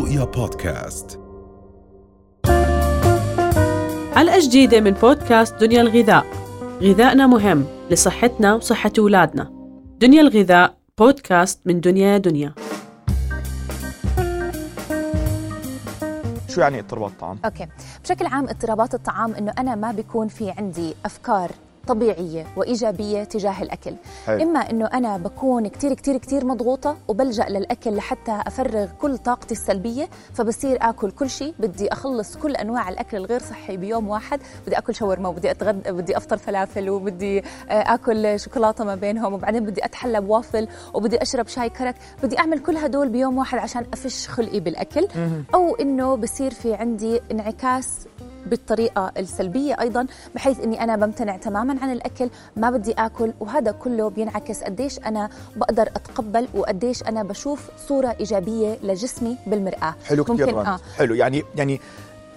رؤيا بودكاست. حلقة جديدة من بودكاست دنيا الغذاء. غذائنا مهم لصحتنا وصحة أولادنا. دنيا الغذاء بودكاست من دنيا دنيا. شو يعني اضطرابات الطعام؟ أوكي. بشكل عام اضطرابات الطعام إنه أنا ما بيكون في عندي أفكار طبيعية وإيجابية تجاه الأكل. حلو. إما أنه أنا بكون كتير كتير كتير مضغوطة وبلجأ للأكل لحتى أفرغ كل طاقتي السلبية فبصير أكل كل شيء بدي أخلص كل أنواع الأكل الغير صحي بيوم واحد بدي أكل شاورما وبدي أتغدى بدي أفطر فلافل وبدي آه، أكل شوكولاتة ما بينهم وبعدين بدي أتحلى بوافل وبدي أشرب شاي كرك بدي أعمل كل هدول بيوم واحد عشان أفش خلقي بالأكل. أو إنه بصير في عندي انعكاس بالطريقة السلبية أيضا بحيث أني أنا بمتنع تماما عن الأكل ما بدي أكل وهذا كله بينعكس قديش أنا بقدر أتقبل وقديش أنا بشوف صورة إيجابية لجسمي بالمرآة حلو كثير. آه حلو يعني يعني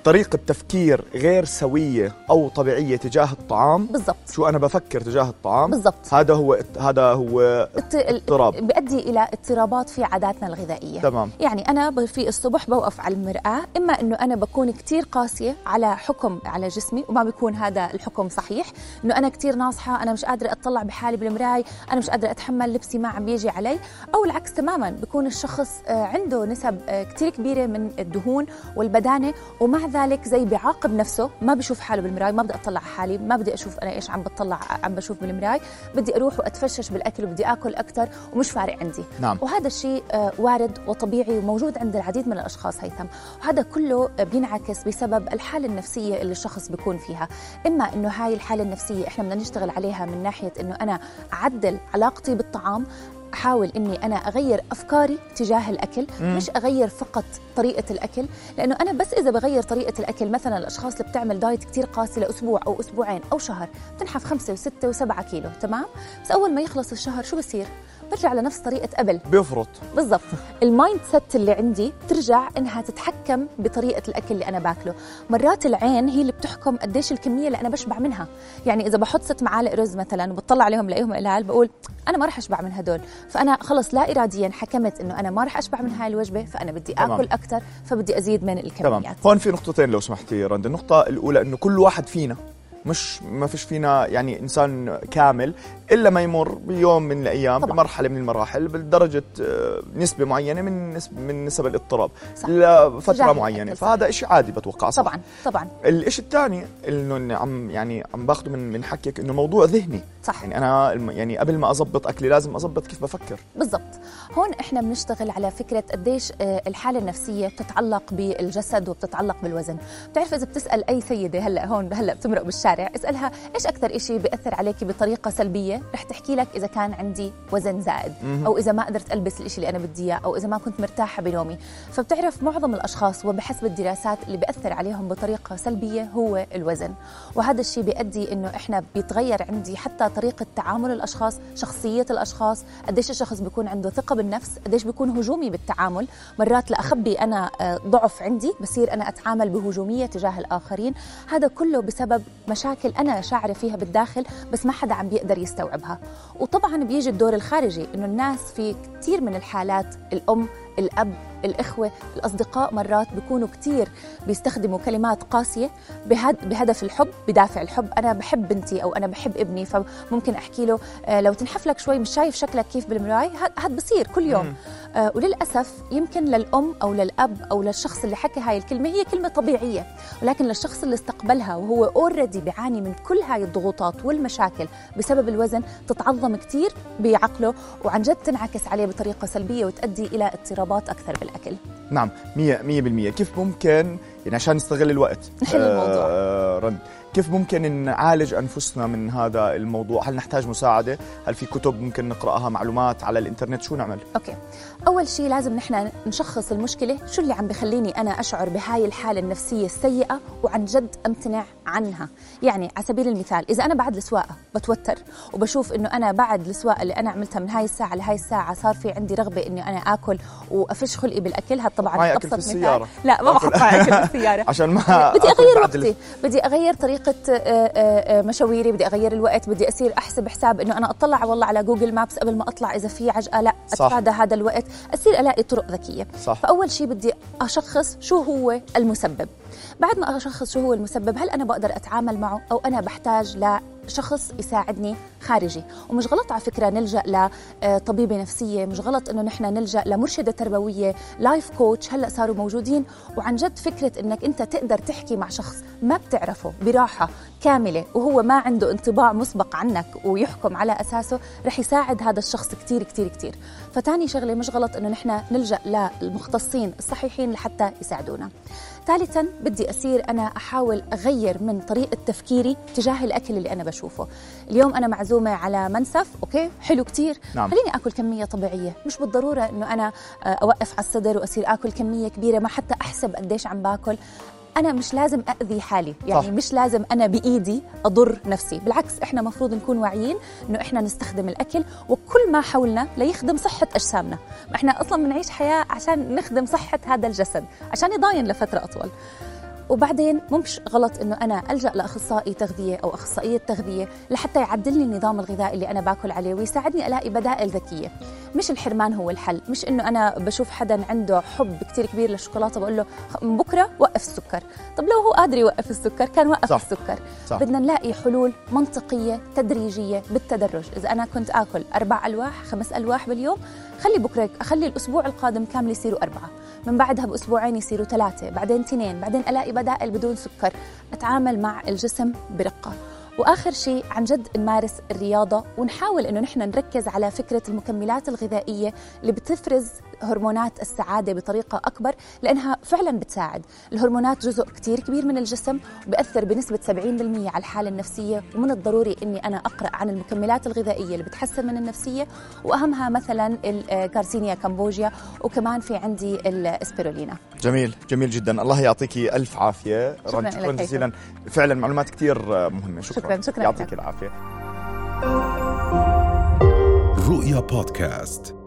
طريقة تفكير غير سوية أو طبيعية تجاه الطعام؟ بالضبط. شو أنا بفكر تجاه الطعام؟ بالضبط. هذا هو هذا هو اضطراب بيؤدي إلى اضطرابات في عاداتنا الغذائية. تمام. يعني أنا في الصبح بوقف على المرآة إما أنه أنا بكون كتير قاسية على حكم على جسمي وما بيكون هذا الحكم صحيح أنه أنا كتير ناصحة أنا مش قادرة أطلع بحالي بالمراية أنا مش قادرة أتحمل لبسي ما عم بيجي علي أو العكس تماما بيكون الشخص آه، عنده نسب آه، كتير كبيرة من الدهون والبدانة ومع ذلك زي بيعاقب نفسه. ما بيشوف حاله بالمراية ما بدي أطلع على حالي ما بدي أشوف أنا إيش عم بطلع عم بشوف بالمراية. بدي أروح وأتفشش بالأكل وبدي أكل أكثر ومش فارق عندي. نعم. وهذا الشيء آه، وارد وطبيعي وموجود عند العديد من الأشخاص هيثم. وهذا كله بينعكس بسبب الحالة النفسية اللي الشخص بيكون فيها. إما إنه هاي الحالة النفسية إحنا بدنا نشتغل عليها من ناحية إنه أنا أعدل علاقتي بالطعام احاول إني أنا أغير أفكاري تجاه الأكل مم. مش أغير فقط طريقة الأكل لأنه أنا بس إذا بغير طريقة الأكل مثلا الأشخاص اللي بتعمل diet كتير قاسي لأسبوع أو أسبوعين أو شهر بتنحف خمسة وستة وسبعة كيلو تمام؟ بس أول ما يخلص الشهر شو بصير؟ برجع لنفس طريقة قبل بيفرط. بالضبط. ال mindset اللي عندي بترجع إنها تتحكم بطريقة الأكل اللي أنا باكله. مرات العين هي اللي بتحكم قديش الكمية اللي أنا بشبع منها يعني إذا بحط ست معالق رز مثلا وبطلع عليهم لاقيهم قلال بقول أنا ما راح اشبع من هدول. فأنا خلص لا اراديا حكمت إنه أنا ما راح أشبع من هاي الوجبة فأنا بدي تمام. آكل أكثر فبدي أزيد من تمام. الكميات. هون في نقطتين لو سمحتي رند النقطة الأولى إنه كل واحد فينا مش ما فيش فينا يعني إنسان كامل إلا ما يمر بيوم من الأيام طبعاً. بمرحلة من المراحل بدرجة آه، نسبة معينة من نسب من نسب الاضطراب صح. لفتره معينة. فهذا شيء عادي بتوقع صح؟ طبعا طبعا. الشيء الثاني إنه عم يعني عم باخذه من من حكيك إنه موضوع ذهني. صح. يعني أنا يعني قبل ما اضبط أكلي لازم اضبط كيف بفكر. بالضبط. هون إحنا بنشتغل على فكرة قديش آه، الحالة النفسية بتتعلق بالجسد وبتتعلق بالوزن. بتعرف إذا بتسأل أي سيدة هلأ هون هلأ بتمرق بالشارع اسألها إيش أكثر شيء بيأثر عليك بطريقة سلبية؟ رح تحكي لك إذا كان عندي وزن زائد. أو إذا ما قدرت ألبس الشيء اللي أنا بدي إياه أو إذا ما كنت مرتاحة بنومي. فبتعرف معظم الأشخاص وبحسب الدراسات اللي بيأثر عليهم بطريقة سلبية هو الوزن. وهذا الشيء بيؤدي إنه إحنا بيتغير عندي حتى طريقة تعامل الأشخاص شخصية الأشخاص قديش الشخص بيكون عنده ثقة بالنفس قديش بيكون هجومي بالتعامل. مرات لأخبي أنا آه، ضعف عندي بصير أنا أتعامل بهجومية تجاه الآخرين. هذا كله بسبب مشاكل أنا شاعرة فيها بالداخل بس ما حدا عم بيقدر يستوعبها. وطبعا بيجي الدور الخارجي إنه الناس في كثير من الحالات الأم الأب الإخوة الأصدقاء مرات بيكونوا كتير بيستخدموا كلمات قاسية بهد بهدف الحب بدافع الحب. أنا بحب بنتي أو أنا بحب ابني فممكن أحكي له آه، لو تنحف لك شوي مش شايف شكلك كيف بالمراية هاد بصير كل يوم. آه، وللأسف يمكن للأم أو للأب أو للشخص اللي حكى هاي الكلمة هي كلمة طبيعية. ولكن للشخص اللي استقبلها وهو اوريدي بيعاني من كل هاي الضغوطات والمشاكل بسبب الوزن تتعظم كتير بعقله وعن جد تنعكس عليه بطريقة سلبية وتؤدي إلى اضطرابات أكثر بالأكل. نعم مية مية بالمية. كيف ممكن؟ يعني عشان نستغل الوقت. نحل الموضوع. آه رند كيف ممكن نعالج أنفسنا من هذا الموضوع؟ هل نحتاج مساعدة؟ هل في كتب ممكن نقرأها؟ معلومات على الإنترنت؟ شو نعمل؟ أوكي. أول شيء لازم نحن نشخص المشكلة شو اللي عم بخليني أنا أشعر بهاي الحالة النفسية السيئة وعن جد أمتنع عنها؟ يعني على سبيل المثال إذا أنا بعد السواقة بتوتر وبشوف إنه أنا بعد السواقة اللي أنا عملتها من هاي الساعة لهاي الساعة صار في عندي رغبة إني أنا آكل وافش خلقي بالأكل هذا طبعا في مثال. السيارة. لا ما بحط اكل في السيارة. عشان ما بدي أغير وقتي. بدي أغير طريقة طريقة آه، آه، آه، مشاويري بدي أغير الوقت بدي اصير أحسب حساب إنه أنا أطلع والله على جوجل مابس قبل ما أطلع إذا في عجقه لا. أتفادى هذا الوقت اصير ألاقي طرق ذكية صح. فأول شيء بدي أشخص شو هو المسبب بعد ما أشخص شو هو المسبب هل أنا بقدر أتعامل معه أو أنا بحتاج لشخص يساعدني خارجي. ومش غلط على فكرة نلجأ لطبيبه نفسية مش غلط إنه نحن نلجأ لمرشدة تربوية لايف كوتش هلأ صاروا موجودين. وعن جد فكرة إنك أنت تقدر تحكي مع شخص ما بتعرفه براحة كاملة وهو ما عنده انطباع مسبق عنك ويحكم على أساسه رح يساعد هذا الشخص كثير كثير كثير فتاني شغلة مش غلط إنه نحن نلجأ للمختصين الصحيحين لحتى يساعدونا. ثالثا بدي أصير أنا أحاول أغير من طريقة تفكيري تجاه الأكل اللي أنا بشوفه. اليوم أنا معزومة على منسف أوكي؟ حلو كتير. نعم. خليني أكل كمية طبيعية. مش بالضرورة أنه أنا آه، أوقف على الصدر وأصير أكل كمية كبيرة ما حتى أحسب قديش عم باكل. أنا مش لازم أذي حالي. يعني صح. مش لازم أنا بإيدي أضر نفسي. بالعكس إحنا مفروض نكون واعيين أنه إحنا نستخدم الأكل وكل ما حولنا ليخدم صحة أجسامنا. ما إحنا أصلا بنعيش حياة عشان نخدم صحة هذا الجسد عشان يضاين لفترة أطول. وبعدين مش غلط إنه أنا ألجأ لأخصائي تغذية أو أخصائية تغذية لحتى يعدل لي النظام الغذائي اللي أنا باكل عليه ويساعدني ألاقي بدائل ذكية مش الحرمان هو الحل مش إنه أنا بشوف حدا عنده حب كتير كبير للشوكولاتة بقول له من بكرة وقف السكر طب لو هو قادر يوقف السكر كان وقف صح. السكر صح. بدنا نلاقي حلول منطقية تدريجية بالتدرج إذا أنا كنت آكل أربع ألواح خمس ألواح باليوم خلي بكرة خلي الأسبوع القادم كامل يصيروا أربعة من بعدها بأسبوعين يصيروا ثلاثة بعدين اثنين بعدين ألاقي بدائل بدون سكر. أتعامل مع الجسم برقة. وآخر شيء عن جد نمارس الرياضة ونحاول إنه نحن نركز على فكرة المكملات الغذائية اللي بتفرز هرمونات السعادة بطريقة أكبر لأنها فعلا بتساعد. الهرمونات جزء كتير كبير من الجسم وبأثر بنسبة 70% على الحالة النفسية ومن الضروري إني أنا أقرأ عن المكملات الغذائية اللي بتحسن من النفسية وأهمها مثلا الكارسينيا كامبوجيا وكمان في عندي الاسبirulina جميل جميل جدا. الله يعطيكي ألف عافية. شكراً شكرا. جزيلا فعلا معلومات كثير مهمة. شكرا. شكراً، شكراً يعطيك لك. العافية. رؤيا بودكاست.